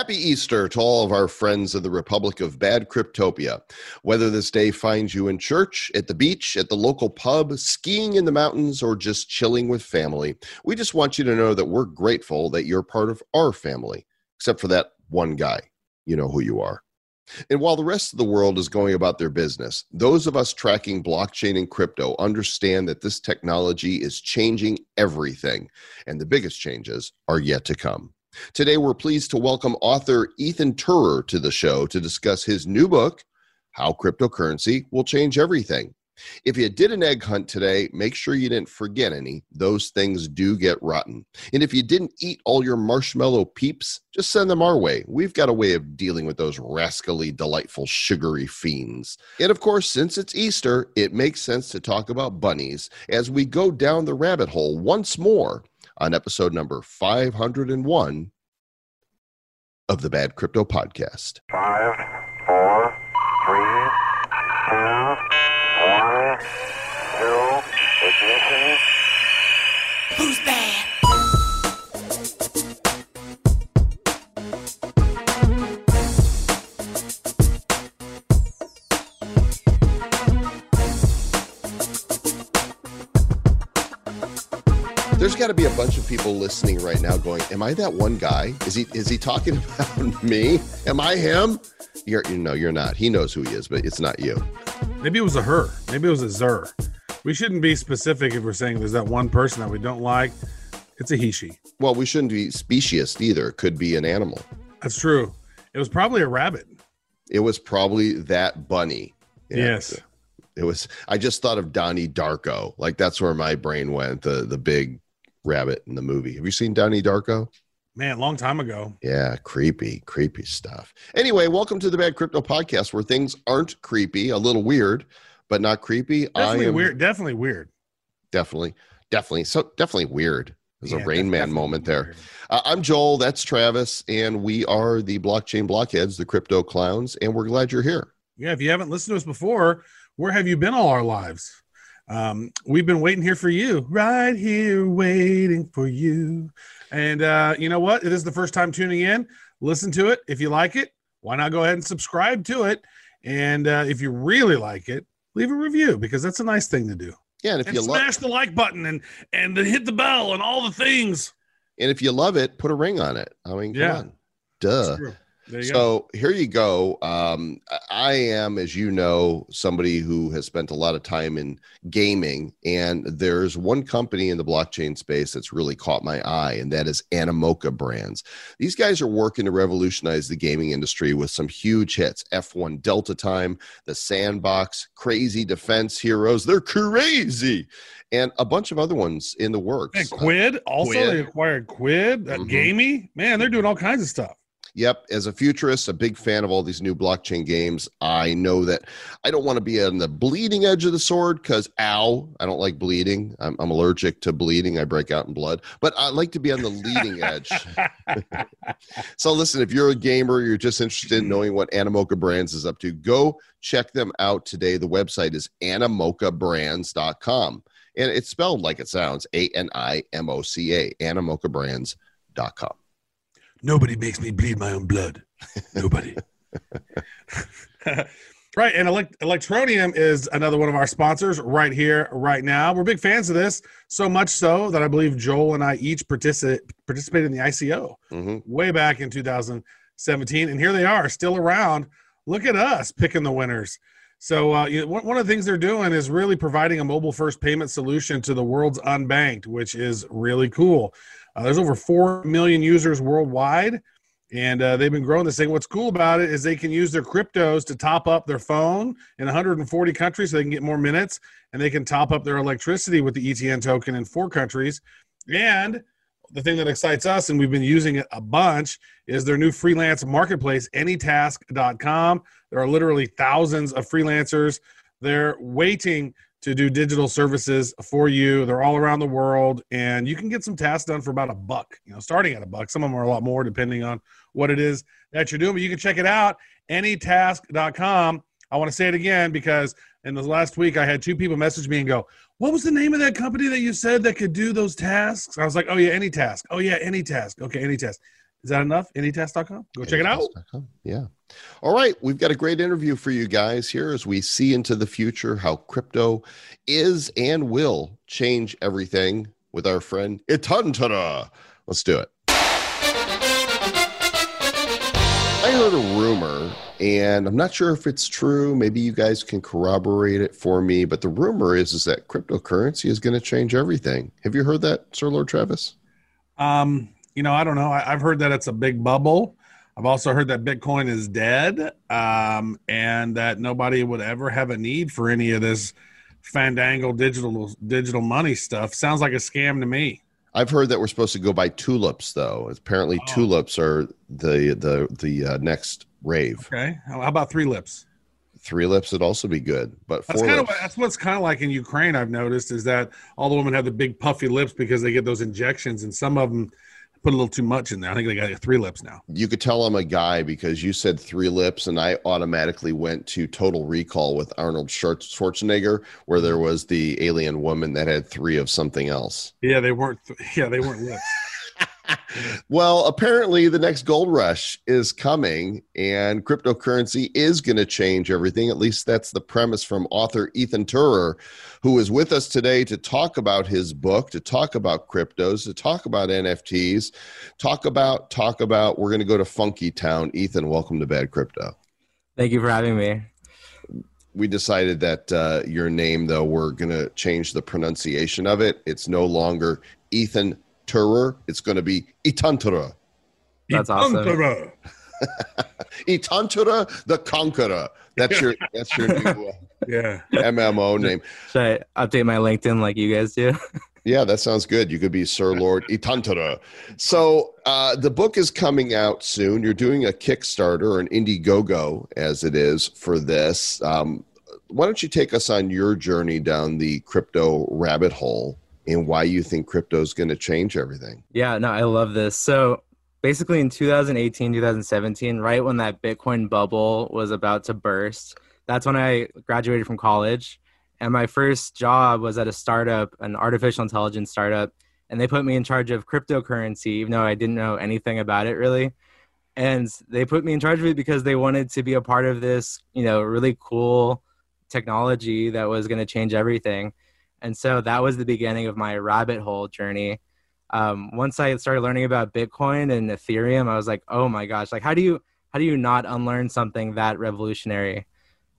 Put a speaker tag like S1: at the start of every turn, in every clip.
S1: Happy Easter to all of our friends of the Republic of Bad Cryptopia. Whether this day finds you in church, at the beach, at the local pub, skiing in the mountains, or just chilling with family, we just want you to know that we're grateful that you're part of our family, except for that one guy. You know who you are. And while the rest of the world is going about their business, those of us tracking blockchain and crypto understand that this technology is changing everything, and the biggest changes are yet to come. Today, we're pleased to welcome author Ethan Turer to the show to discuss his new book, How Cryptocurrency Will Change Everything. If you did an egg hunt today, make sure you didn't forget any. Those things do get rotten. And if you didn't eat all your marshmallow peeps, just send them our way. We've got a way of dealing with those rascally, delightful, sugary fiends. And of course, since it's Easter, it makes sense to talk about bunnies as we go down the rabbit hole once more on episode number 501 of the Bad Crypto Podcast.
S2: Five, four, three, two, one, zero, ignition.
S3: Who's bad?
S1: There's got to be a bunch of people listening right now going, "Am I that one guy? Is he is he talking about me? Am I him?" You're you know you're not. He knows who he is, but it's not you.
S4: Maybe it was a her. Maybe it was a zer. We shouldn't be specific if we're saying there's that one person that we don't like. It's a he she.
S1: Well, we shouldn't be specious either. It could be an animal.
S4: That's true. It was probably a rabbit.
S1: It was probably that bunny. Yeah.
S4: Yes.
S1: It was I just thought of Donnie Darko. Like that's where my brain went, the the big rabbit in the movie. Have you seen Donnie Darko?
S4: Man, long time ago.
S1: Yeah, creepy, creepy stuff. Anyway, welcome to the Bad Crypto Podcast where things aren't creepy, a little weird, but not creepy.
S4: Definitely
S1: I am
S4: weird. Definitely weird.
S1: definitely, definitely, so definitely weird. There's
S4: Yeah,
S1: a Rain Man moment there. Uh, I'm Joel, that's Travis, and we are the blockchain blockheads, the crypto clowns, and we're glad you're here.
S4: Yeah, if you haven't listened to us before, where have you been all our lives? Um, we've been waiting here for you, right here waiting for you. And uh, you know what? It is the first time tuning in. Listen to it. If you like it, why not go ahead and subscribe to it? And uh, if you really like it, leave a review because that's a nice thing to do.
S1: Yeah, and if
S4: and
S1: you love
S4: smash the like button and and hit the bell and all the things.
S1: and if you love it, put a ring on it. I mean, come
S4: Yeah.
S1: on. Duh.
S4: You go.
S1: So here you go. Um, I am, as you know, somebody who has spent a lot of time in gaming, and there's one company in the blockchain space that's really caught my eye, and that is Animoca Brands. These guys are working to revolutionize the gaming industry with some huge hits: F1 Delta Time, The Sandbox, Crazy Defense Heroes. They're crazy, and a bunch of other ones in the works.
S4: And Quidd also
S1: Quidd.
S4: they acquired Quidd,
S1: Mhm.
S4: Gamee. Man, they're doing all kinds of stuff.
S1: Yep. As a futurist, a big fan of all these new blockchain games, I know that I don't want to be on the bleeding edge of the sword because, ow, I don't like bleeding. I'm, I'm allergic to bleeding. I break out in blood, but I like to be on the leading edge. So, listen, if you're a gamer, you're just interested in knowing what Animoca Brands is up to, go check them out today. The website is animocabrands.com. And it's spelled like it sounds A N I M O C A, animocabrands.com.
S4: Nobody makes me bleed my own blood. Nobody. right. And elect- Electroneum is another one of our sponsors right here, right now. We're big fans of this, so much so that I believe Joel and I each partici- participated in the ICO
S1: hmm
S4: way back in 2017. And here they are, still around. Look at us picking the winners. So, uh, you one one of the things they're doing is really providing a mobile first payment solution to the world's unbanked, which is really cool. Uh, there's over 4 million users worldwide, and uh, they've been growing this thing. What's cool about it is they can use their cryptos to top up their phone in 140 countries so they can get more minutes, and they can top up their electricity with the ETN token in four countries. And the thing that excites us, and we've been using it a bunch, is their new freelance marketplace, anytask.com. There are literally thousands of freelancers. They're waiting to do digital services for you. They're all around the world, and you can get some tasks done for about a buck, you know, starting at a buck. Some of them are a lot more depending on what it is that you're doing, but you can check it out, anytask.com. I want to say it again because in the last week I had two people message me and go, What was the name of that company that you said that could do those tasks? I was like, Oh, yeah, Anytask. Oh, yeah, Anytask. Okay, Anytask. Is that enough? Anytask.com. Go check it out.
S1: Yeah. All right. We've got a great interview for you guys here as we see into the future how crypto is and will change everything with our friend Itantara. Let's do it. I heard a rumor, and I'm not sure if it's true. Maybe you guys can corroborate it for me. But the rumor is, is that cryptocurrency is going to change everything. Have you heard that, Sir Lord Travis?
S4: Um, you know, I don't know. I, I've heard that it's a big bubble. I've also heard that Bitcoin is dead, um, and that nobody would ever have a need for any of this fandangle digital digital money stuff. Sounds like a scam to me.
S1: I've heard that we're supposed to go buy tulips, though. Apparently,
S4: Oh.
S1: tulips are the the the uh, next rave.
S4: Okay, how about three lips?
S1: Three lips would also be good, but
S4: That's kind of that's what's kind of like in Ukraine. I've noticed is that all the women have the big puffy lips because they get those injections, and some of them put a little too much in there. I think they got three lips now.
S1: you could tell I'm a guy because you said three lips, and I automatically went to Total Recall with Arnold Schwarzenegger, where there was the alien woman that had three of something else.
S4: Yeah, they weren't. Yeah, they weren't lips.
S1: Well, apparently the next gold rush is coming and cryptocurrency is going to change everything. At least that's the premise from author Ethan Turer, who is with us today to talk about his book, to talk about cryptos, to talk about NFTs, talk about, talk about. We're going to go to Funky Town. Ethan, welcome to Bad Crypto.
S5: Thank you for having me.
S1: We decided that uh, your name, though, we're going to change the pronunciation of it. It's no longer Ethan Turer. It's going to be Itantura.
S5: That's awesome.
S4: Itantura.
S1: Itantura the Conqueror. That's your that's your new uh,
S4: Yeah.
S5: Mm.
S1: MMO name.
S5: Should I update my LinkedIn like you guys do?
S1: Yeah, that sounds good. You could be Sir Lord Itantura. So uh, the book is coming out soon. You're doing a Kickstarter or an Indiegogo, as it is for this. Um, why don't you take us on your journey down the crypto rabbit hole and why you think crypto is going to change everything?
S5: yeah, no, I love this. So basically in 2018, 2017, right when that Bitcoin bubble was about to burst, that's when I graduated from college. And my first job was at a startup, an artificial intelligence startup. And they put me in charge of cryptocurrency, even though I didn't know anything about it really. And they put me in charge of it because they wanted to be a part of this, you know, really cool technology that was going to change everything. And so that was the beginning of my rabbit hole journey. Um, once I started learning about Bitcoin and Ethereum, I was like, oh my gosh, like how do you how do you not unlearn something that revolutionary?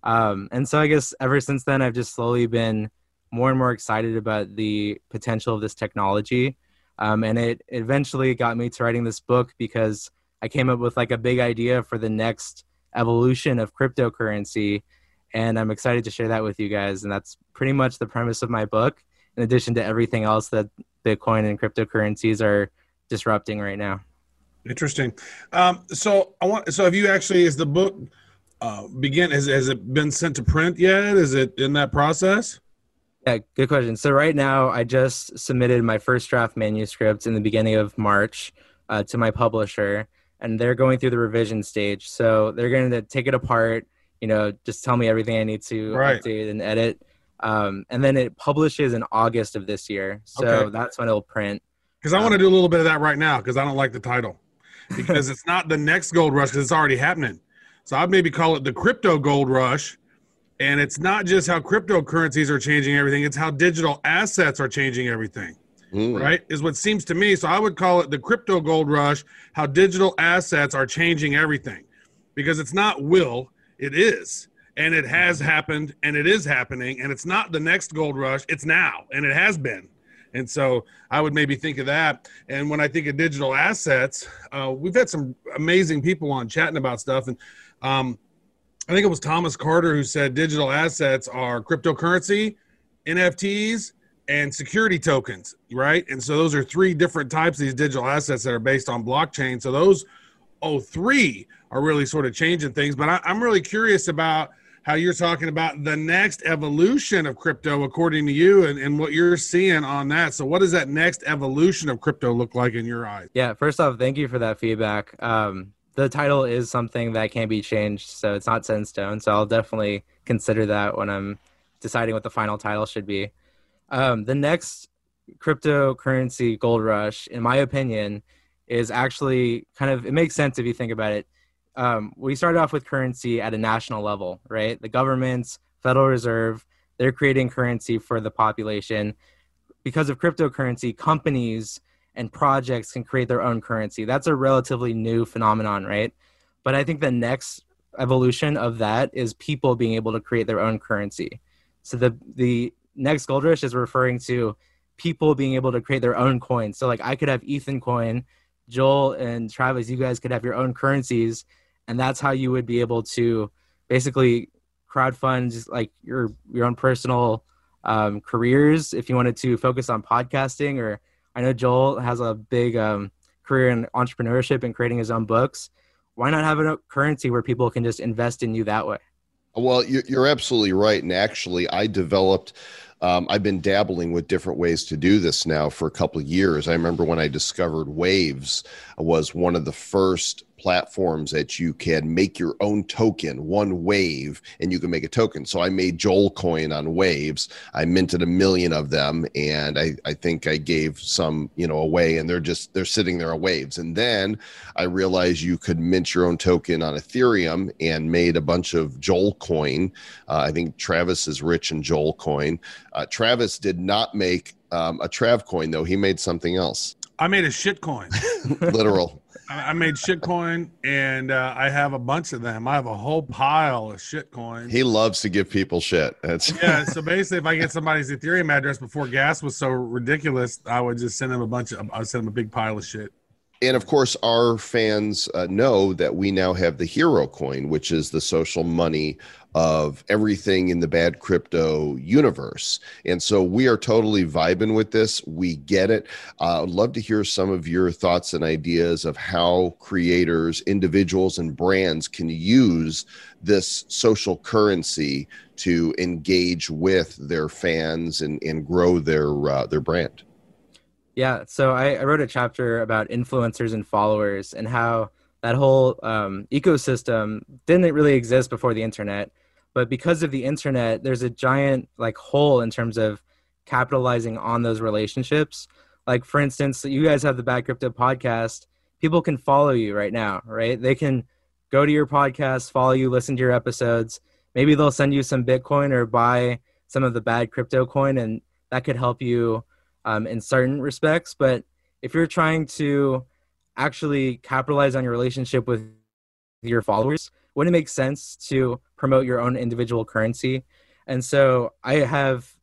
S5: Um, and so I guess ever since then, I've just slowly been more and more excited about the potential of this technology. Um, and it eventually got me to writing this book because I came up with like a big idea for the next evolution of cryptocurrency. And I'm excited to share that with you guys. And that's pretty much the premise of my book, in addition to everything else that Bitcoin and cryptocurrencies are disrupting right now.
S4: Interesting. Um, so I want. So have you actually? Is the book uh, begin? Has has it been sent to print yet? Is it in that process?
S5: Yeah, good question. So right now, I just submitted my first draft manuscript in the beginning of March uh, to my publisher, and they're going through the revision stage. So they're going to take it apart, you know, just tell me everything I need to
S4: Right.
S5: update and edit, um, and then it publishes in August of this year. So
S4: Okay.
S5: that's when it'll print.
S4: Because I want to do a little bit of that right now because I don't like the title because it's not the next gold rush because it's already happening. So I'd maybe call it the crypto gold rush. And it's not just how cryptocurrencies are changing everything, it's how digital assets are changing everything,
S1: Hmm.
S4: right? Is what seems to me. So I would call it the crypto gold rush, how digital assets are changing everything because it's not will, it is. And it has happened and it is happening. And it's not the next gold rush, it's now and it has been. And so I would maybe think of that. And when I think of digital assets, uh, we've had some amazing people on chatting about stuff. And um, I think it was Thomas Carter who said digital assets are cryptocurrency, NFTs, and security tokens, right? And so those are three different types of these digital assets that are based on blockchain. So those oh three are really sort of changing things. But I, I'm really curious about how you're talking about the next evolution of crypto according to you and, and what you're seeing on that. So what does that next evolution of crypto look like in your eyes?
S5: Yeah, first off, thank you for that feedback. Um, the title is something that can be changed, so it's not set in stone. So I'll definitely consider that when I'm deciding what the final title should be. Um, the next cryptocurrency gold rush, in my opinion, is actually kind of it makes sense if you think about it. Um, we started off with currency at a national level, right? The governments, Federal Reserve, they're creating currency for the population. Because of cryptocurrency, companies and projects can create their own currency. That's a relatively new phenomenon, right? But I think the next evolution of that is people being able to create their own currency. So the the next gold rush is referring to people being able to create their own coins. So like I could have Ethan coin, Joel and Travis, you guys could have your own currencies, and that's how you would be able to basically crowdfund like your your own personal um, careers if you wanted to focus on podcasting or I know Joel has a big um, career in entrepreneurship and creating his own books. Why not have a currency where people can just invest in you that way?
S1: Well, you're absolutely right. And actually, I developed um, I've been dabbling with different ways to do this now for a couple of years. I remember when I discovered Waves was one of the first platforms that you can make your own token, one wave, and you can make a token. So I made Joel coin on waves. I minted a million of them, and I, I think I gave some, you know, away, and they're just they're sitting there on waves. And then I realized you could mint your own token on Ethereum and made a bunch of Joel coin. Uh, I think Travis is rich in Joel coin. Uh, Travis did not make um, a Trav coin though; he made something else.
S4: I made a shit coin.
S1: Literal.
S4: I made shitcoin, and uh, I have a bunch of them. I have a whole pile of shitcoins.
S1: He loves to give people shit. That's
S4: yeah. So basically, if I get somebody's Ethereum address before gas was so ridiculous, I would just send them a bunch of. I would send them a big pile of shit
S1: and of course, our fans uh, know that we now have the hero coin, which is the social money of everything in the bad crypto universe. And so we are totally vibing with this. We get it. Uh, I'd love to hear some of your thoughts and ideas of how creators, individuals, and brands can use this social currency to engage with their fans and, and grow their uh, their brand.
S5: Yeah, so I, I, wrote a chapter about influencers and followers and how that whole um, ecosystem didn't really exist before the internet, but because of the internet, there's a giant like hole in terms of capitalizing on those relationships. Like for instance, you guys have the Bad Crypto podcast. People can follow you right now, right? They can go to your podcast, follow you, listen to your episodes. Maybe they'll send you some Bitcoin or buy some of the bad crypto coin, and that could help you um, in certain respects. But if you're trying to actually capitalize on your relationship with your followers, wouldn't it make sense to promote your own individual currency? And so I have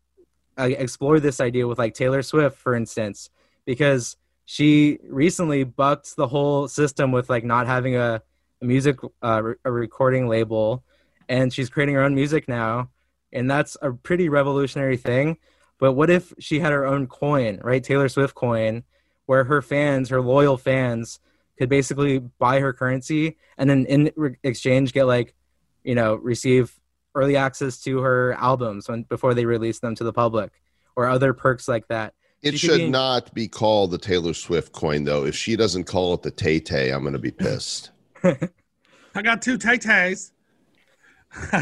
S5: I explored this idea with like Taylor Swift, for instance, because she recently bucked the whole system with like not having a, a music uh, a recording label, and she's creating her own music now, and that's a pretty revolutionary thing. But what if she had her own coin, right? Taylor Swift coin, where her fans, her loyal fans, could basically buy her currency and then in exchange get like, you know, receive early access to her albums when before they release them to the public or other perks like that.
S1: It she should be, not be called the Taylor Swift coin though. If she doesn't call it the Tay Tay, I'm going to be pissed.
S4: I got two Tay Tays.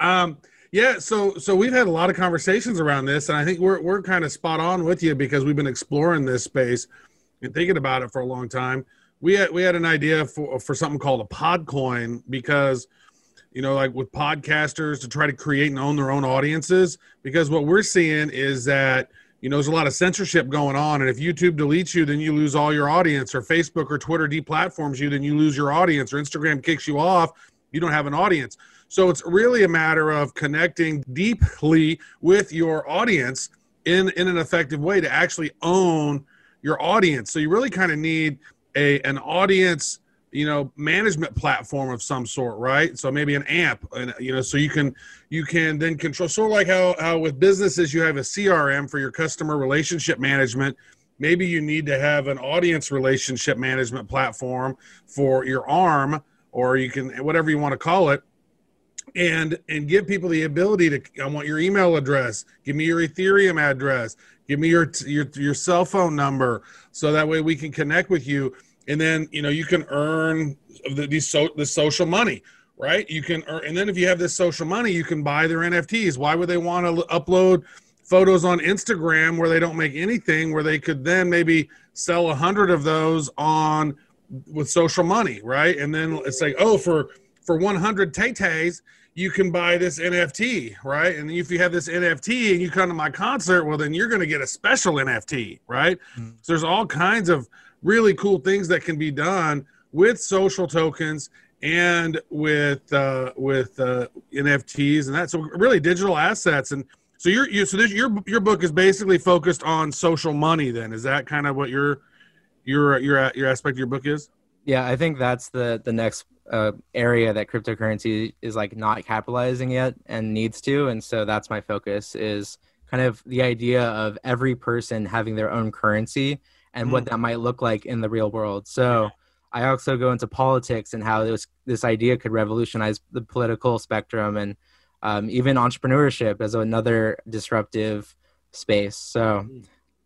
S4: um, yeah, so so we've had a lot of conversations around this, and I think we're we're kind of spot on with you because we've been exploring this space and thinking about it for a long time. We had we had an idea for for something called a Podcoin because you know like with podcasters to try to create and own their own audiences because what we're seeing is that you know there's a lot of censorship going on and if youtube deletes you then you lose all your audience or facebook or twitter deplatforms you then you lose your audience or instagram kicks you off you don't have an audience so it's really a matter of connecting deeply with your audience in, in an effective way to actually own your audience. So you really kind of need a an audience you know management platform of some sort right so maybe an amp and you know so you can you can then control sort of like how, how with businesses you have a crm for your customer relationship management maybe you need to have an audience relationship management platform for your arm or you can whatever you want to call it and and give people the ability to i want your email address. Give me your ethereum address. Give me your your your cell phone number so that way we can connect with you. And then you know you can earn the these so the social money right? You can earn and then if you have this social money you can buy their nfts why would they want to upload photos on instagram where they don't make anything where they could then maybe sell a hundred of those on with social money, right? And then it's like, oh, for for 100 Tay-Tays, you can buy this NFT, right? And if you have this NFT and you come to my concert, well, then you're going to get a special NFT, right?
S5: Mhm.
S4: So there's all kinds of really cool things that can be done with social tokens and with uh, with uh, NFTs and that. So really, digital assets. And so your you so this, your your book is basically focused on social money. Then is that kind of what your your your your aspect of your book is?
S5: Yeah, I think that's the the next uh, area that cryptocurrency is like not capitalizing yet and needs to, and so that's my focus is kind of the idea of every person having their own currency and what that might look like in the real world. So I also go into politics and how this this idea could revolutionize the political spectrum and um, even entrepreneurship as another disruptive space. So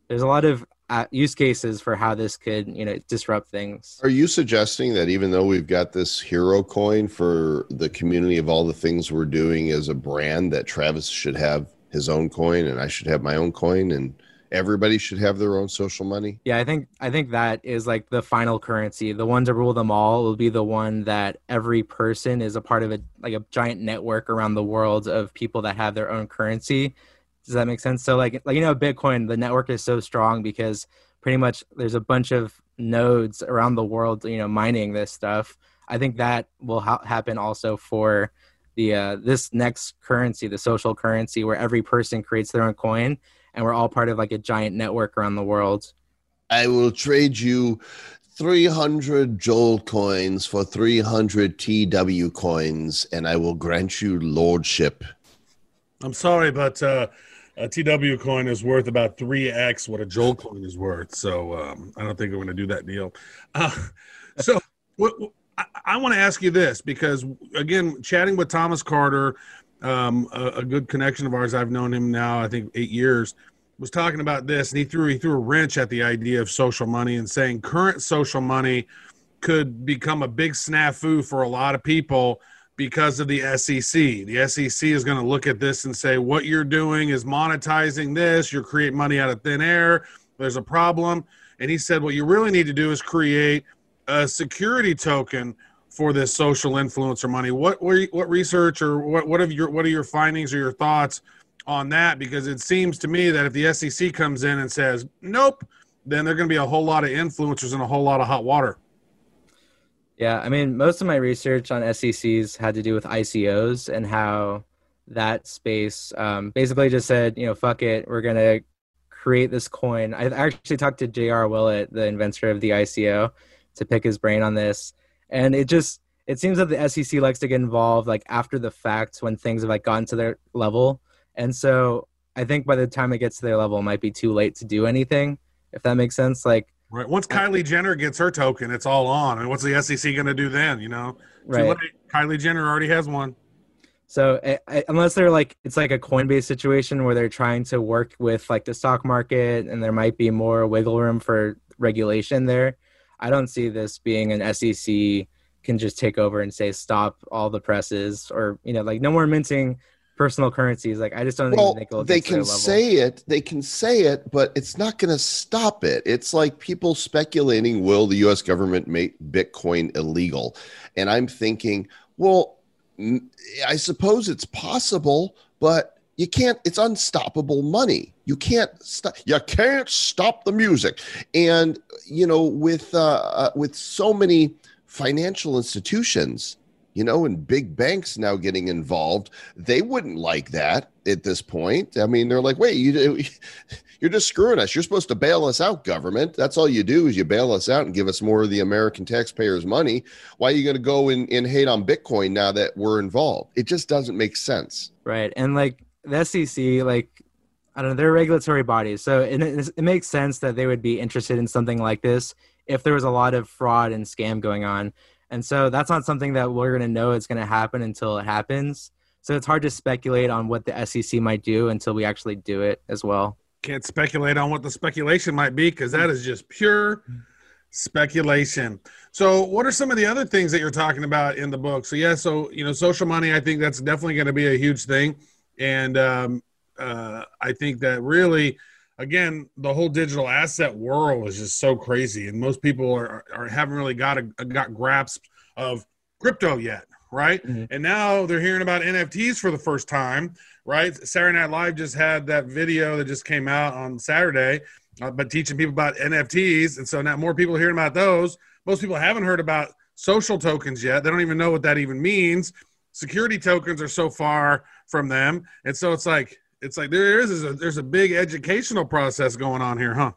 S5: there's a lot of uh, use cases for how this could you know disrupt things.
S1: Are you suggesting that even though we've got this hero coin for the community of all the things we're doing as a brand, that Travis should have his own coin and I should have my own coin and everybody should have their own social money?
S5: Yeah, I think I think that is like the final currency. The one to rule them all will be the one that every person is a part of a like a giant network around the world of people that have their own currency. Does that make sense? So like like you know Bitcoin, the network is so strong because pretty much there's a bunch of nodes around the world, you know, mining this stuff. I think that will ha- happen also for the uh, this next currency, the social currency, where every person creates their own coin, and we're all part of like a giant network around the world.
S1: I will trade you 300 Joel coins for 300 TW coins and I will grant you lordship.
S4: I'm sorry, but uh, a TW coin is worth about three x what a Joel coin is worth. So um, I don't think we're going to do that deal. Uh, so what, what- I, I want to ask you this because again, chatting with Thomas Carter, um, a, a good connection of ours. I've known him now, I think, eight years. Was talking about this, and he threw he threw a wrench at the idea of social money and saying current social money could become a big snafu for a lot of people because of the SEC. The SEC is going to look at this and say, what you're doing is monetizing this. You're creating money out of thin air. There's a problem. And he said, what you really need to do is create a security token for this social influencer money. What what, what research or what what have your what are your findings or your thoughts on that? Because it seems to me that if the SEC comes in and says nope, then there're going to be a whole lot of influencers and a whole lot of hot water.
S5: Yeah, I mean, most of my research on SECs had to do with ICOs and how that space um, basically just said, you know, fuck it, we're gonna create this coin. I actually talked to J.R. Willett, the inventor of the ICO, to pick his brain on this, and it just it seems that the SEC likes to get involved like after the fact when things have like gotten to their level, and so I think by the time it gets to their level, it might be too late to do anything. If that makes sense, like
S4: Right. Once Kylie Jenner gets her token, it's all on. And what's the SEC going to do then? You know, Too
S5: right.
S4: late. Kylie Jenner already has one.
S5: So I, I, unless they're like it's like a Coinbase situation where they're trying to work with like the stock market and there might be more wiggle room for regulation there, I don't see this being an SEC can just take over and say stop all the presses or you know like no more minting personal currencies. Like I just don't
S1: Well,
S5: think
S1: they
S5: get to their
S1: can say it, they can say it, but it's not going to stop it. It's like people speculating will the US government make Bitcoin illegal? And I'm thinking, well, I suppose it's possible, but you can't it's unstoppable money. You can't stop you can't stop the music. And you know with uh, uh with so many financial institutions you know, and big banks now getting involved, they wouldn't like that at this point. I mean, they're like, wait, you, you're just screwing us. You're supposed to bail us out, government. That's all you do is you bail us out and give us more of the American taxpayers' money. Why are you going to go and, and hate on Bitcoin now that we're involved? It just doesn't make sense.
S5: Right. And like the SEC, like, I don't know, they're regulatory bodies. So it, it makes sense that they would be interested in something like this if there was a lot of fraud and scam going on. And so that's not something that we're going to know it's going to happen until it happens. So it's hard to speculate on what the SEC might do until we actually do it as well.
S4: Can't speculate on what the speculation might be because that is just pure speculation. So, what are some of the other things that you're talking about in the book? So, yeah, so you know, social money. I think that's definitely going to be a huge thing, and um, uh, I think that really again, the whole digital asset world is just so crazy, and most people are, are haven't really got a got grasp of crypto yet, right?
S5: Mhm.
S4: And now they're hearing about NFTs for the first time, right? Saturday Night Live just had that video that just came out on Saturday, uh, but teaching people about NFTs, and so now more people are hearing about those. Most people haven't heard about social tokens yet. They don't even know what that even means. Security tokens are so far from them, and so it's like it's like there is a, there's a big educational process going on here, huh?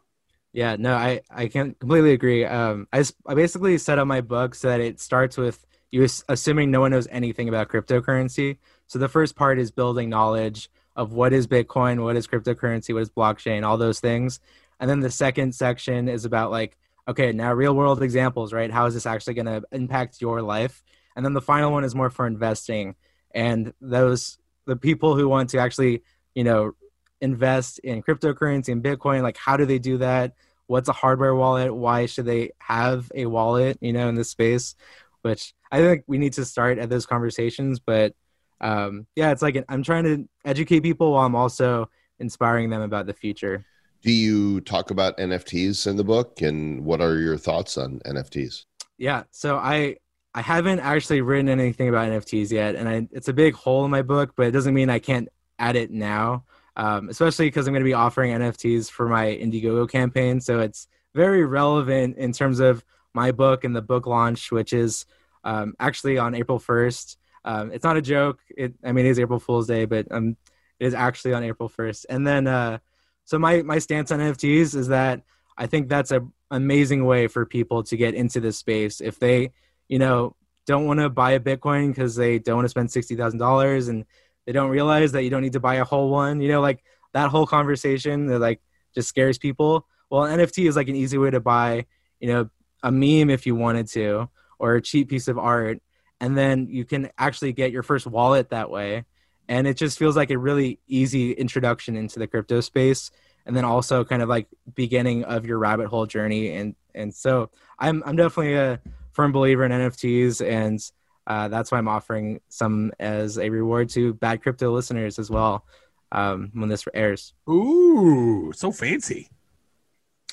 S5: Yeah, no, I I can completely agree. Um, I I basically set up my book so that it starts with you assuming no one knows anything about cryptocurrency. So the first part is building knowledge of what is Bitcoin, what is cryptocurrency, what is blockchain, all those things. And then the second section is about like, okay, now real world examples, right? How is this actually going to impact your life? And then the final one is more for investing and those the people who want to actually, you know, invest in cryptocurrency and Bitcoin, like how do they do that? What's a hardware wallet? Why should they have a wallet, you know, in this space? Which I think we need to start at those conversations. But um, yeah, it's like I'm trying to educate people while I'm also inspiring them about the future.
S1: Do you talk about NFTs in the book, and what are your thoughts on NFTs?
S5: Yeah, so I I haven't actually written anything about NFTs yet, and I, it's a big hole in my book, but it doesn't mean I can't add it now. Um, especially because I'm going to be offering NFTs for my Indiegogo campaign, so it's very relevant in terms of my book and the book launch, which is um, actually on April 1st. Um, it's not a joke. It I mean it is April Fool's Day, but um, it is actually on April 1st. And then uh, so my my stance on NFTs is that I think that's an amazing way for people to get into this space if they you know don't want to buy a bitcoin because they don't want to spend $60000 and they don't realize that you don't need to buy a whole one you know like that whole conversation that like just scares people. Well nft is like an easy way to buy you know a meme if you wanted to or a cheap piece of art and then you can actually get your first wallet that way. And it just feels like a really easy introduction into the crypto space and then also kind of like beginning of your rabbit hole journey. And and so i'm i'm definitely a firm believer in nfts and uh, that's why i'm offering some as a reward to bad crypto listeners as well um, when this airs
S4: Ooh, so fancy.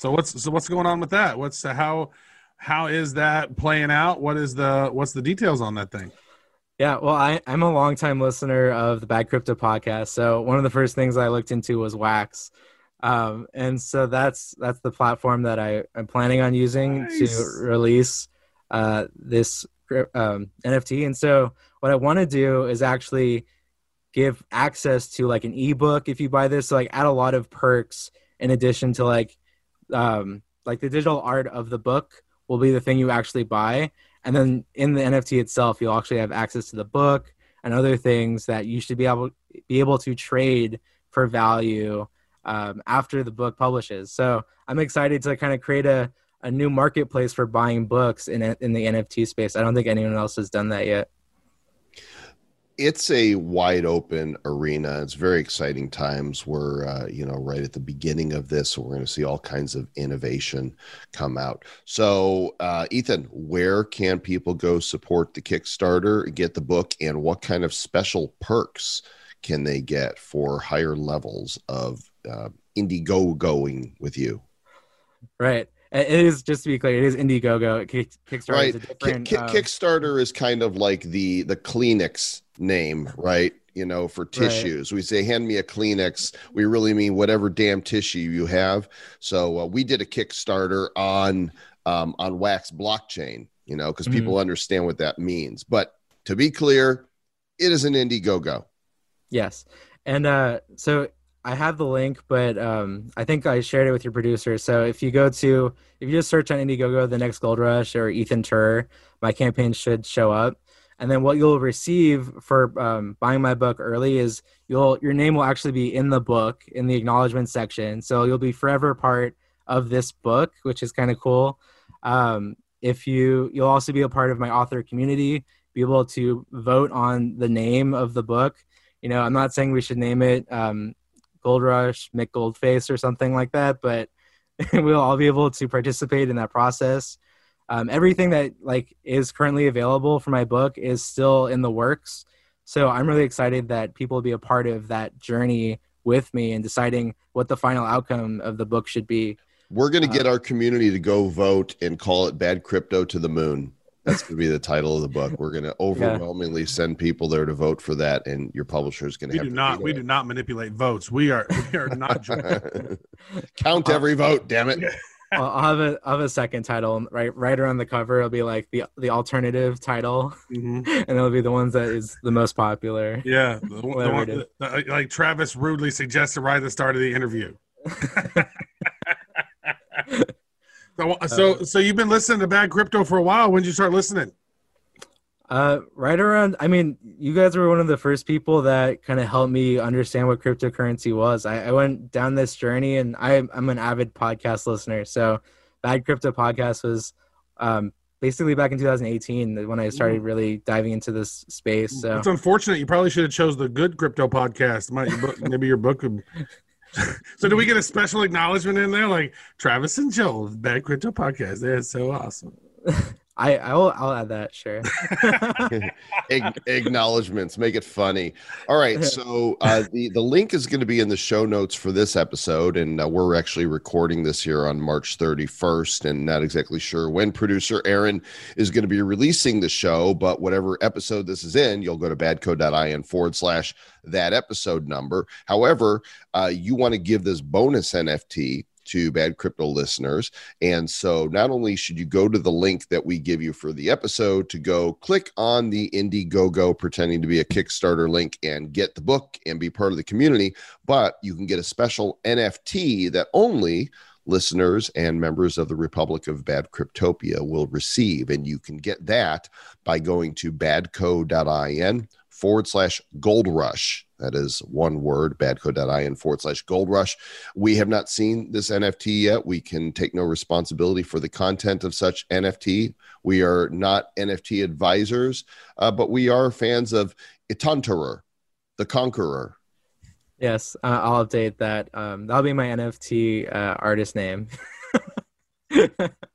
S4: So what's so what's going on with that? What's uh, how how is that playing out? What is the what's the details on that thing?
S5: Yeah, well, I, I'm a longtime listener of the Bad Crypto podcast. So one of the first things I looked into was Wax, um, and so that's that's the platform that I am planning on using
S4: Nice.
S5: to release uh, this um, NFT. And so what I want to do is actually give access to like an ebook if you buy this. So like add a lot of perks in addition to like um, like the digital art of the book will be the thing you actually buy and then in the NFT itself, you'll actually have access to the book and other things that you should be able be able to trade for value um, after the book publishes. So I'm excited to kind of create a, a new marketplace for buying books in in the NFT space. I don't think anyone else has done that yet.
S1: it's a wide open arena. It's very exciting times. We're, uh, you know, right at the beginning of this. so We're going to see all kinds of innovation come out. So, uh, Ethan, where can people go support the Kickstarter, get the book, and what kind of special perks can they get for higher levels of uh, Indiegogo going with you?
S5: Right. It is just to be clear. It is Indiegogo. Kick, Kickstarter
S1: right
S5: is a different. Um,
S1: kickstarter is kind of like the the kleenex name right you know for tissues we say hand me a kleenex we really mean whatever damn tissue you have so uh, we did a kickstarter on um, on wax blockchain you know because
S5: Mhm.
S1: people understand what that means but to be clear it is an indiegogo
S5: Yes. And uh, so I have the link, but um, I think I shared it with your producer. So if you go to, if you just search on Indiegogo, the next Gold Rush or Ethan Tur, my campaign should show up. And then what you'll receive for um, buying my book early is you'll your name will actually be in the book in the acknowledgement section. So you'll be forever part of this book, which is kind of cool. Um, if you you'll also be a part of my author community, be able to vote on the name of the book you know, I'm not saying we should name it um, Gold Rush, Mick Goldface, or something like that, but we'll all be able to participate in that process. Um, everything that like is currently available for my book is still in the works, so I'm really excited that people will be a part of that journey with me and deciding what the final outcome of the book should be.
S1: We're going to
S5: Uh,
S1: get our community to go vote and call it Bad Crypto to the Moon. That's going to be the title of the book. We're going to overwhelmingly send people there to vote for that, and your publisher is going to
S4: We
S1: have
S4: do
S1: to
S4: not. We
S1: it.
S4: do not manipulate votes. We are. We are not.
S1: Count every vote, damn it.
S5: I'll, I'll have a I'll have a second title right right around the cover. It'll be like the the alternative title,
S4: Mhm.
S5: and it'll be the ones that is the most popular.
S4: Yeah, the, the
S5: Whatever
S4: one, the- the- like Travis rudely suggested right at the start of the interview. So, so, so you've been listening to Bad Crypto for a while. When did you start listening?
S5: Uh, right around. I mean, you guys were one of the first people that kind of helped me understand what cryptocurrency was. I, I went down this journey, and I, I'm an avid podcast listener. So, Bad Crypto Podcast was um, basically back in 2018 when I started really diving into this space. So,
S4: It's unfortunate. You probably should have chose the Good Crypto podcast. Might maybe your book would. so, do we get a special acknowledgement in there, like Travis and Joel, Bad Crypto podcast? They're so awesome.
S5: I I'll I'll add that. Sure.
S1: Acknowledgments make it funny all right so uh, the the link is going to be in the show notes for this episode and uh, we're actually recording this here on march 31st and not exactly sure when producer aaron is going to be releasing the show but whatever episode this is in you'll go to badco.in forward slash that episode number however uh, you want to give this bonus nft to bad crypto listeners and so not only should you go to the link that we give you for the episode to go click on the Indiegogo pretending to be a Kickstarter link and get the book and be part of the community, but you can get a special NFT that only listeners and members of the Republic of Bad Cryptopia will receive. And you can get that by going to badco.in forward slash gold rush. That is one word, badco.in forward slash gold rush. We have not seen this NFT yet. We can take no responsibility for the content of such NFT. We are not NFT advisors, uh, but we are fans of Itantarer, the Conqueror.
S5: Yes, uh, I'll update that. Um, that'll be my NFT uh, artist name.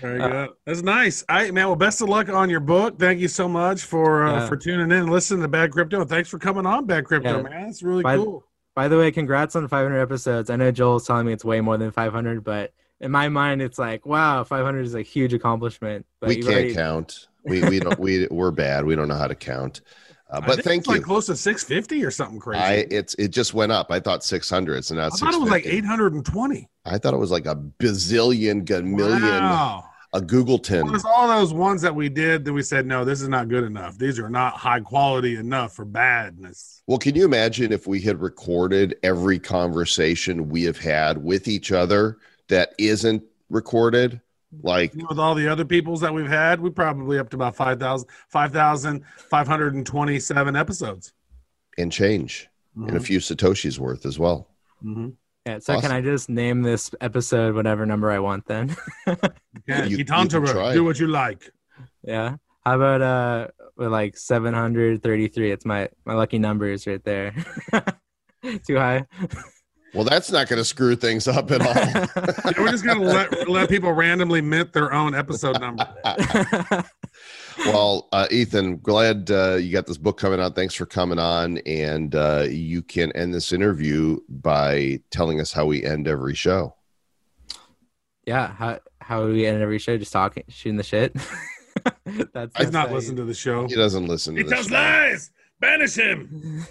S4: Very
S5: Uh,
S4: good. That's nice. I man, well, best of luck on your book. Thank you so much for uh,
S5: Yeah.
S4: for tuning in and listening to Bad Crypto. And thanks for coming on Bad Crypto,
S5: Yeah.
S4: man. It's really
S5: By-
S4: cool.
S5: By the way, congrats on 500 episodes. I know Joel's telling me it's way more than 500, but in my mind, it's like, wow, 500 is a huge accomplishment. But
S1: we can't
S5: already-
S1: count. We we don't we we're bad. We don't know how to count. Uh, but thank
S4: it's
S1: you.
S4: Like close to six fifty or something crazy.
S1: I it's it just went up. I thought 600, so now
S4: I
S1: it's
S4: thought it was like eight hundred and twenty.
S1: I thought it was like a bazillion, a million,
S4: Wow.
S1: a Googleton.
S4: There's all those ones that we did that we said no, this is not good enough. These are not high quality enough for badness.
S1: Well, can you imagine if we had recorded every conversation we have had with each other that isn't recorded? Like,
S4: with all the other peoples that we've had, we probably up to about 5,000 5,527 episodes.
S1: and change and a few Satoshis worth as well.
S4: Mhm.
S5: Yeah, so
S1: Awesome.
S5: can I just name this episode whatever number I want then?
S4: Yeah,
S1: You- you can try.
S4: do what you like.
S5: yeah. How about uh with like 733? It's my my lucky numbers right there. Too high.
S1: Well, that's not going to screw things up at all.
S4: Yeah, we're just gonna let let people randomly mint their own episode number.
S1: well, uh, Ethan, glad uh, you got this book coming out. Thanks for coming on. And uh, you can end this interview by telling us how we end every show.
S5: yeah. How how do we end every show? Just talking, shooting the shit. that's
S4: He's
S5: that's
S4: not
S5: how
S4: listening
S5: you-
S4: to the show.
S1: He doesn't listen
S4: He
S1: this.
S4: tells
S1: show.
S4: lies. Banish him.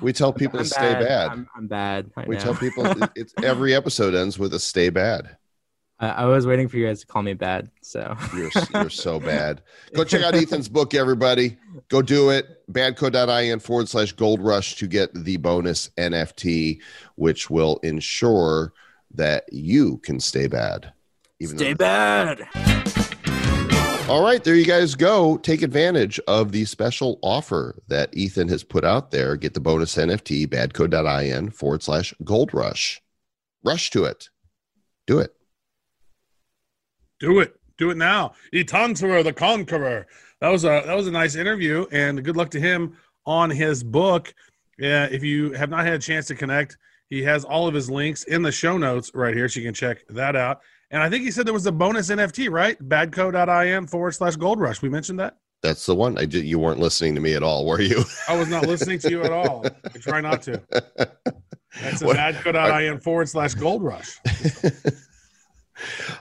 S1: We tell people
S5: I'm
S1: to stay bad.
S5: I'm, I'm bad.
S1: We tell people it's every episode ends with a stay bad.
S5: I, I was waiting for you guys to call me bad. So
S1: You're you're so bad. Go check out Ethan's book, everybody. Go do it. Badco.in forward slash gold rush to get the bonus NFT, which will ensure that you can stay bad. Even
S5: stay bad.
S1: All right, there you guys go. Take advantage of the special offer that Ethan has put out there. Get the bonus NFT, badco.in forward slash gold rush. Rush to it. Do it.
S4: Do it. Do it now. Itantarer, the Conqueror. That was a that was a nice interview, and good luck to him on his book. Yeah, if you have not had a chance to connect, he has all of his links in the show notes right here, so you can check that out. And I think he said there was a bonus NFT, right? Badco.in forward slash gold rush. We mentioned that.
S1: That's the one. I did, you weren't listening to me at all, were you?
S4: I was not listening to you at all. I try not to. That's
S1: What-
S4: adco.in forward slash gold rush.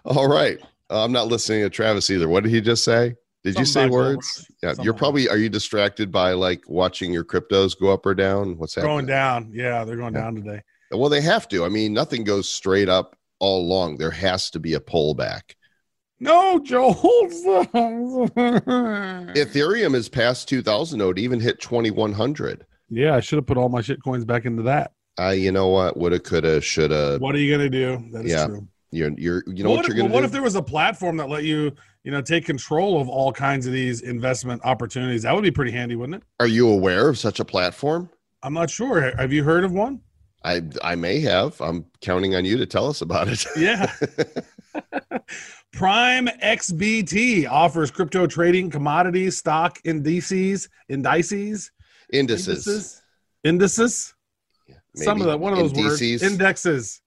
S1: All right. Uh, I'm not listening to Travis either. What did he just say? Did you say words? Yeah,
S4: Something
S1: you're probably. Are you distracted by like watching your cryptos go up or down? What's happening?
S4: Going down. Yeah, they're going
S1: Yeah.
S4: down today.
S1: Well, they have to. I mean, nothing goes straight up all along. There has to be a pullback.
S4: No, Joel.
S1: Ethereum is past 2000. though. It even hit 2100.
S4: yeah, I should have put all my shit coins back into that.
S1: I, you know what? Woulda, coulda, shoulda.
S4: What are you gonna do? That is
S1: Yeah.
S4: true.
S1: You're, you're, you know
S4: what,
S1: what, you're gonna
S4: what
S1: do?
S4: if there was a platform that let you, you know, take control of all kinds of these investment opportunities? That would be pretty handy, wouldn't it?
S1: Are you aware of such a platform?
S4: I'm not sure. Have you heard of one?
S1: I, I may have. I'm counting on you to tell us about it.
S4: Yeah. Prime XBT offers crypto trading, commodities, stock indices, indices,
S1: Indices.
S4: indices, some of the one of those
S1: indices.
S4: words, indexes,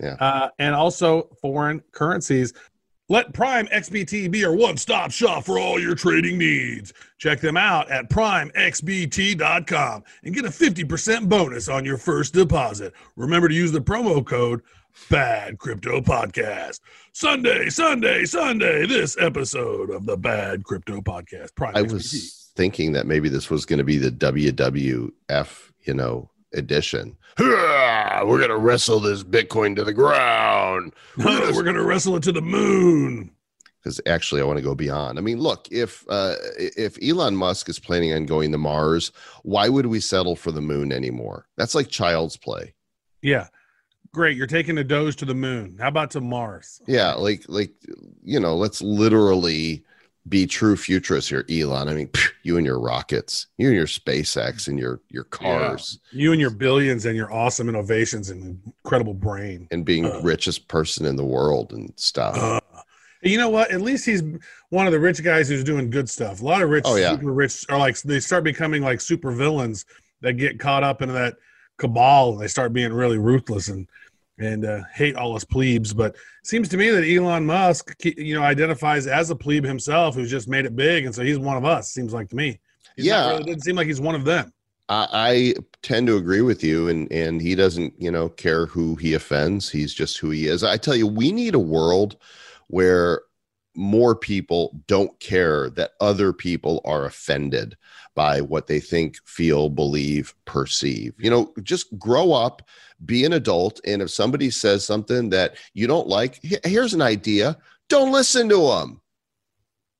S1: Yeah.
S4: uh, and also foreign currencies. Let Prime XBT be your one-stop shop for all your trading needs. Check them out at primexbt.com and get a 50% bonus on your first deposit. Remember to use the promo code Bad Crypto Podcast. Sunday, Sunday, Sunday, this episode of the Bad Crypto Podcast. Prime
S1: I
S4: XBT.
S1: was thinking that maybe this was going to be the WWF, you know, edition. We're going to wrestle this Bitcoin to the ground.
S4: We're gonna wrestle it to the moon.
S1: Because actually, I want to go beyond. I mean, look, if uh, if Elon Musk is planning on going to Mars, why would we settle for the moon anymore? That's like child's play.
S4: Yeah. Great. You're taking a Doge to the moon. How about to Mars?
S1: Yeah, like like you know, let's literally be true futurists here, Elon. I mean, phew, you and your rockets, you and your SpaceX and your your cars.
S4: You and your billions and your awesome innovations and incredible brain.
S1: and being
S4: Uh.
S1: richest person in the world and stuff.
S4: Uh, you know what? At least he's one of the rich guys who's doing good stuff. A lot of rich,
S1: Oh, yeah.
S4: super rich are like they start becoming like super villains that get caught up into that cabal and they start being really ruthless and and uh, hate all us plebes. But it seems to me that Elon Musk, you know, identifies as a plebe himself who's just made it big, and so he's one of us. Seems like to me. He's
S1: Yeah.
S4: really, it doesn't seem like he's one of them.
S1: I, I tend to agree with you, and and he doesn't, you know, care who he offends. He's just who he is. I tell you, we need a world where more people don't care that other people are offended by what they think, feel, believe, perceive. You know, just grow up, be an adult, and if somebody says something that you don't like, here's an idea: don't listen to them.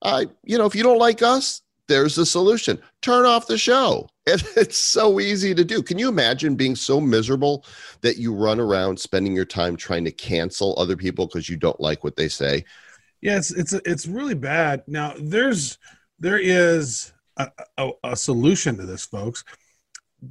S1: I, you know, if you don't like us, there's a solution. Turn off the show. It, it's so easy to do. Can you imagine being so miserable that you run around spending your time trying to cancel other people because you don't like what they say?
S4: Yeah, it's it's it's really bad. Now there's there is a, a, a solution to this, folks.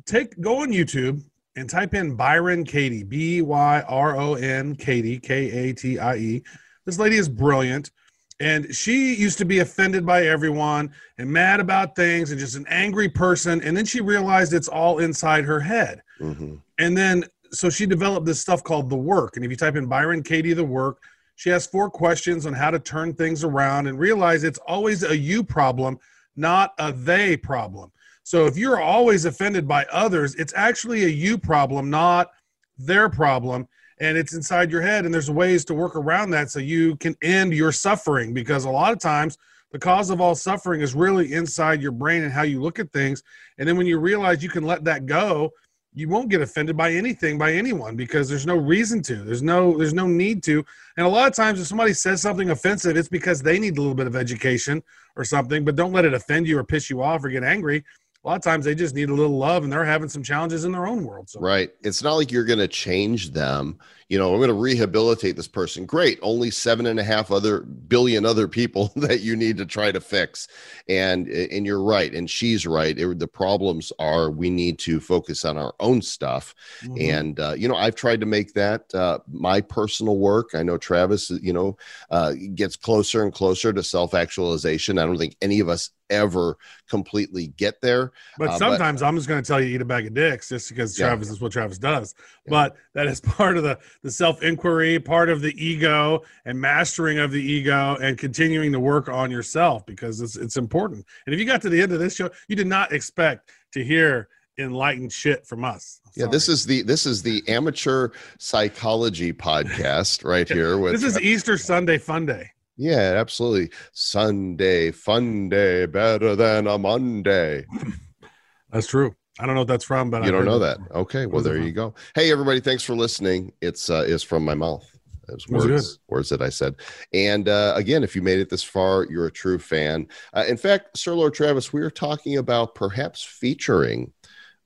S4: Take go on YouTube and type in Byron Katie, B Y R O N Katie, K A T I E. This lady is brilliant, and she used to be offended by everyone and mad about things and just an angry person. And then she realized it's all inside her head.
S1: Mhm.
S4: And then so she developed this stuff called the work. And if you type in Byron Katie the work, she has four questions on how to turn things around and realize it's always a you problem, not a they problem. So if you're always offended by others, it's actually a you problem, not their problem. And it's inside your head. And there's ways to work around that so you can end your suffering because a lot of times the cause of all suffering is really inside your brain and how you look at things. And then when you realize you can let that go, you won't get offended by anything by anyone because there's no reason to there's no there's no need to and a lot of times if somebody says something offensive it's because they need a little bit of education or something but don't let it offend you or piss you off or get angry a lot of times they just need a little love and they're having some challenges in their own world so
S1: Right. It's not like you're going to change them. You know, I'm going to rehabilitate this person. Great. Only seven and a half other billion other people that you need to try to fix. And and you're right. And she's right. It- the problems are we need to focus on our own stuff.
S4: Mhm.
S1: And uh, you know, I've tried to make that uh, my personal work. I know Travis, you know, uh, gets closer and closer to self actualization. I don't think any of us ever completely get there.
S4: but
S1: uh, but-
S4: sometimes i'm just going to tell you eat a bag of dicks just because
S1: Yeah.
S4: travis is what travis does
S1: Yeah.
S4: but that is part of the the self inquiry part of the ego and mastering of the ego and continuing to work on yourself because it's it's important and if you got to the end of this show you did not expect to hear enlightened shit from us.
S1: Yeah, this is the this is the amateur psychology podcast right here. With
S4: this is Easter Sunday fun day.
S1: Yeah, absolutely Sunday fun day better than a Monday.
S4: That's true. I don't know what that's from, but
S1: You
S4: I've
S1: don't know
S4: that before.
S1: Okay, well there you go. Hey everybody, thanks for listening. It's uh is from my mouth.
S4: Was
S1: words, words that I said. And uh, again, if you made it this far, you're a true fan. Uh, in fact, Sir Lord Travis, we are talking about perhaps featuring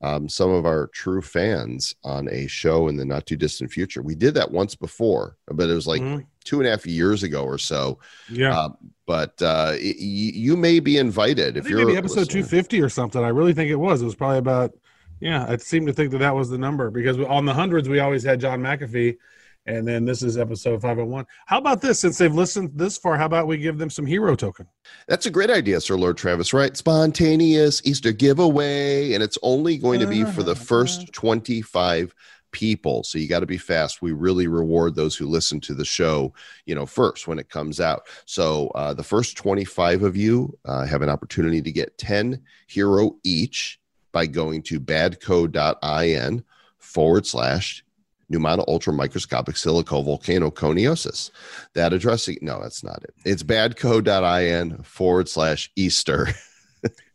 S1: um, some of our true fans on a show in the not too distant future. We did that once before, but it was like
S4: Mhm.
S1: Two and a half years ago or so.
S4: Yeah.
S1: Um, but uh, y- you may be invited if you're
S4: maybe episode
S1: listener.
S4: 250 or something. I really think it was. It was probably about, yeah, I seem to think that that was the number because on the hundreds, we always had John McAfee. And then this is episode 501. How about this? Since they've listened this far, how about we give them some hero token?
S1: That's a great idea, Sir Lord Travis, right? Spontaneous Easter giveaway, and it's only going to be for the first 25 people. So you got to be fast. We really reward those who listen to the show, you know, first when it comes out. So uh, the first 25 of you uh, have an opportunity to get 10 hero each by going to badco.in forward slash pneumonoultramicroscopicsilicovolcanoconiosis. That address, no, that's not it. It's badco.in forward slash Easter.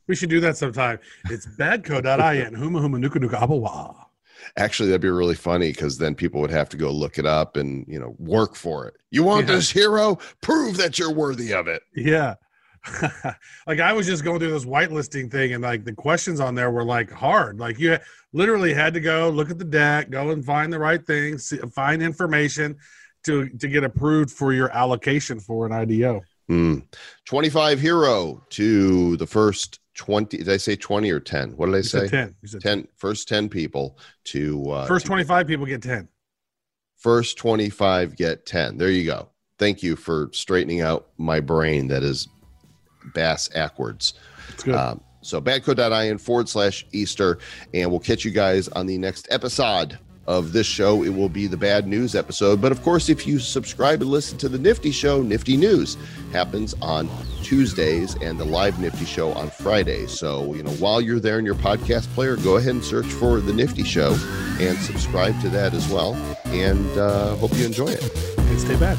S4: We should do that sometime. It's badco.in. Huma huma nuka nuka abawa.
S1: Actually, that'd be really funny because then people would have to go look it up and you know work for it. You want
S4: Yeah.
S1: this hero? Prove that you're worthy of it.
S4: Yeah. like I was just going through this whitelisting thing and like the questions on there were like hard. Like you literally had to go look at the deck, go and find the right things, find information to to get approved for your allocation for an IDO.
S1: Hmm. 25 hero to the first 20. Did I say 20 or 10? What did I
S4: You
S1: say?
S4: said 10.
S1: 10 first 10 people to uh,
S4: First
S1: to
S4: 25 people get 10.
S1: first 25 get 10 there you go thank you for straightening out my brain that is bass backwards um, so badco.in forward slash easter and we'll catch you guys on the next episode of this show it will be the bad news episode. But of course if you subscribe and listen to the nifty show nifty news happens on tuesdays and the live nifty show on fridays so you know while you're there in your podcast player go ahead and search for the nifty show and subscribe to that as well. And uh, hope you enjoy it.
S4: And stay bad.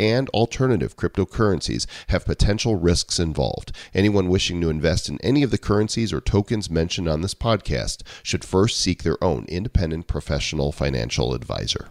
S1: and alternative cryptocurrencies have potential risks involved. Anyone wishing to invest in any of the currencies or tokens mentioned on this podcast should first seek their own independent professional financial advisor.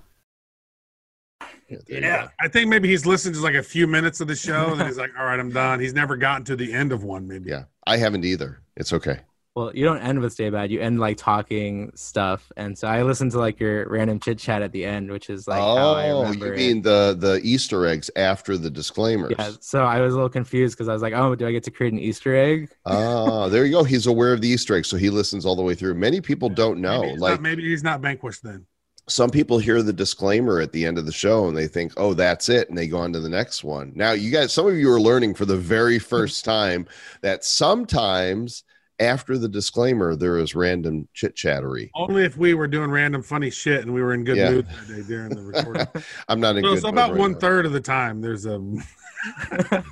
S1: Yeah,
S4: Yeah. I think maybe he's listened to like a few minutes of the show and he's like, all right, I'm done. He's never gotten to the end of one, maybe.
S1: Yeah, I haven't either. It's okay.
S5: Well, you don't end with stay bad. You end like talking stuff, and so I listened to like your random chit chat at the end, which is like how I
S1: oh,
S5: remember.
S1: you
S5: it.
S1: mean the the Easter eggs after the disclaimers?
S5: Yeah, so I was a little confused because I was like, "Oh, do I get to create an Easter egg?"
S1: Ah, there you go. He's aware of the Easter egg so he listens all the way through. Many people don't know.
S4: Maybe
S1: like
S4: not, maybe he's not vanquished then.
S1: some people hear the disclaimer at the end of the show and they think, "Oh, that's it," and they go on to the next one. Now, you guys, some of you are learning for the very first time that sometimes after the disclaimer there is random chit chattery.
S4: Only if we were doing random funny shit and we were in good
S1: Yeah.
S4: mood that day during the recording.
S1: I'm not in
S4: so
S1: good.
S4: it's
S1: mood
S4: about
S1: right
S4: one
S1: now.
S4: third of the time there's a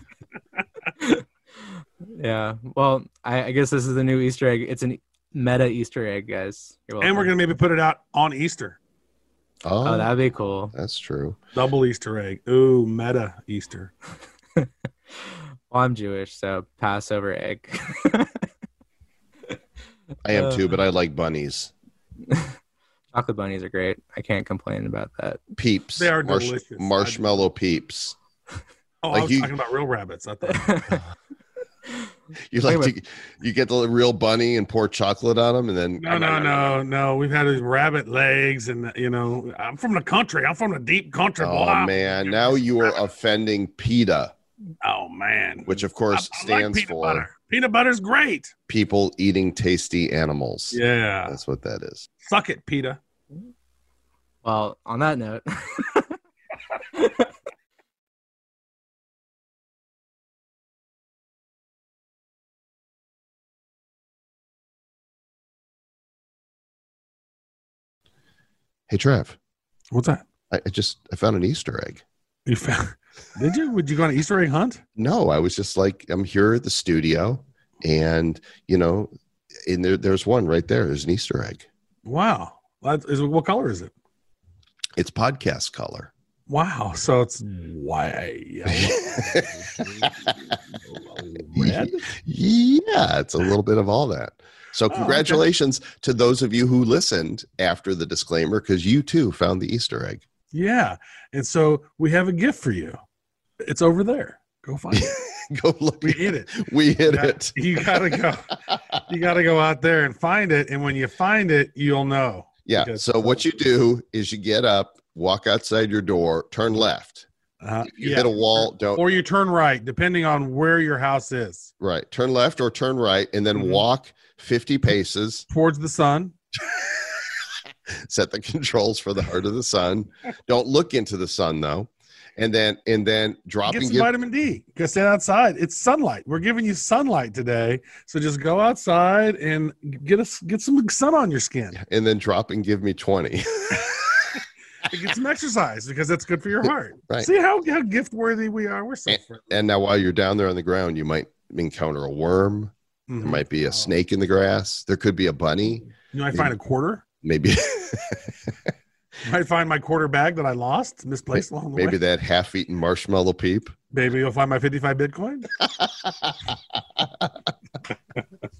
S5: yeah. Well, I, I guess this is the new Easter egg. It's an meta Easter egg, guys.
S4: And we're gonna maybe put it out on Easter.
S1: Oh,
S5: Oh, that'd be cool.
S1: that's true.
S4: Double Easter egg. Ooh, meta Easter.
S5: Well, I'm Jewish, so Passover egg.
S1: I am too,
S5: Uh.
S1: but I like bunnies.
S5: Chocolate bunnies are great. I can't complain about that.
S1: Peeps.
S4: They are
S1: Marsh-
S4: delicious.
S1: Marshmallow peeps.
S4: Oh,
S1: Like
S4: I was
S1: you-
S4: talking about real rabbits. I thought.
S1: You like to, you get the real bunny and pour chocolate on them, and then
S4: No, no, no, no. We've had these rabbit legs, and you know, I'm from the country. I'm from the deep country.
S1: Oh
S4: boy.
S1: man, now you are offending PETA.
S4: Oh man.
S1: which of course
S4: I like
S1: stands
S4: peanut
S1: for
S4: butter. Peanut butter's great.
S1: people eating tasty animals.
S4: Yeah.
S1: That's what that is.
S4: Suck it, PETA.
S5: Well, on that note,
S1: Hey, Trev,
S4: What's that?
S1: I, I just I found an Easter egg.
S4: You found? Did you? Would you go on an Easter egg hunt?
S1: No, I was just like, I'm here at the studio, and you know, in there, there's one right there. There's an Easter egg.
S4: Wow. That is, what color is it?
S1: It's podcast color.
S4: Wow. So it's white. Red?
S1: yeah, it's a little bit of all that. So,
S4: Oh, okay.
S1: congratulations to those of you who listened after the disclaimer, because you too found the Easter egg.
S4: Yeah. And so we have a gift for you. It's over there. Go find it.
S1: Go look.
S4: We hit it.
S1: We hit
S4: You got-
S1: it.
S4: You gotta go. You gotta go out there and find it. And when you find it, you'll know.
S1: Yeah.
S4: Because-
S1: So what you do is you get up, walk outside your door, turn left.
S4: Uh,
S1: you
S4: yeah.
S1: hit a wall, don't
S4: Or you turn right, depending on where your house is.
S1: right. Turn left or turn right, and then
S4: Mhm.
S1: walk 50 paces.
S4: Towards the sun.
S1: Set the controls for the heart of the sun. Don't look into the sun though. And then and then drop
S4: Get some
S1: give
S4: vitamin D. Go stand outside. It's sunlight. We're giving you sunlight today. So just go outside and get us get some sun on your skin.
S1: and then drop and give me 20.
S4: Get some exercise because that's good for your heart.
S1: Right.
S4: See how, how gift worthy we are. We're so friendly.
S1: and now while you're down there on the ground, you might encounter a worm.
S4: Mhm.
S1: There might be a snake in the grass. There could be a bunny.
S4: You might find a quarter
S1: maybe
S4: I find my quarter bag that I lost, misplaced along the
S1: maybe
S4: way.
S1: Maybe that half-eaten marshmallow peep.
S4: Maybe you'll find my 55 Bitcoin.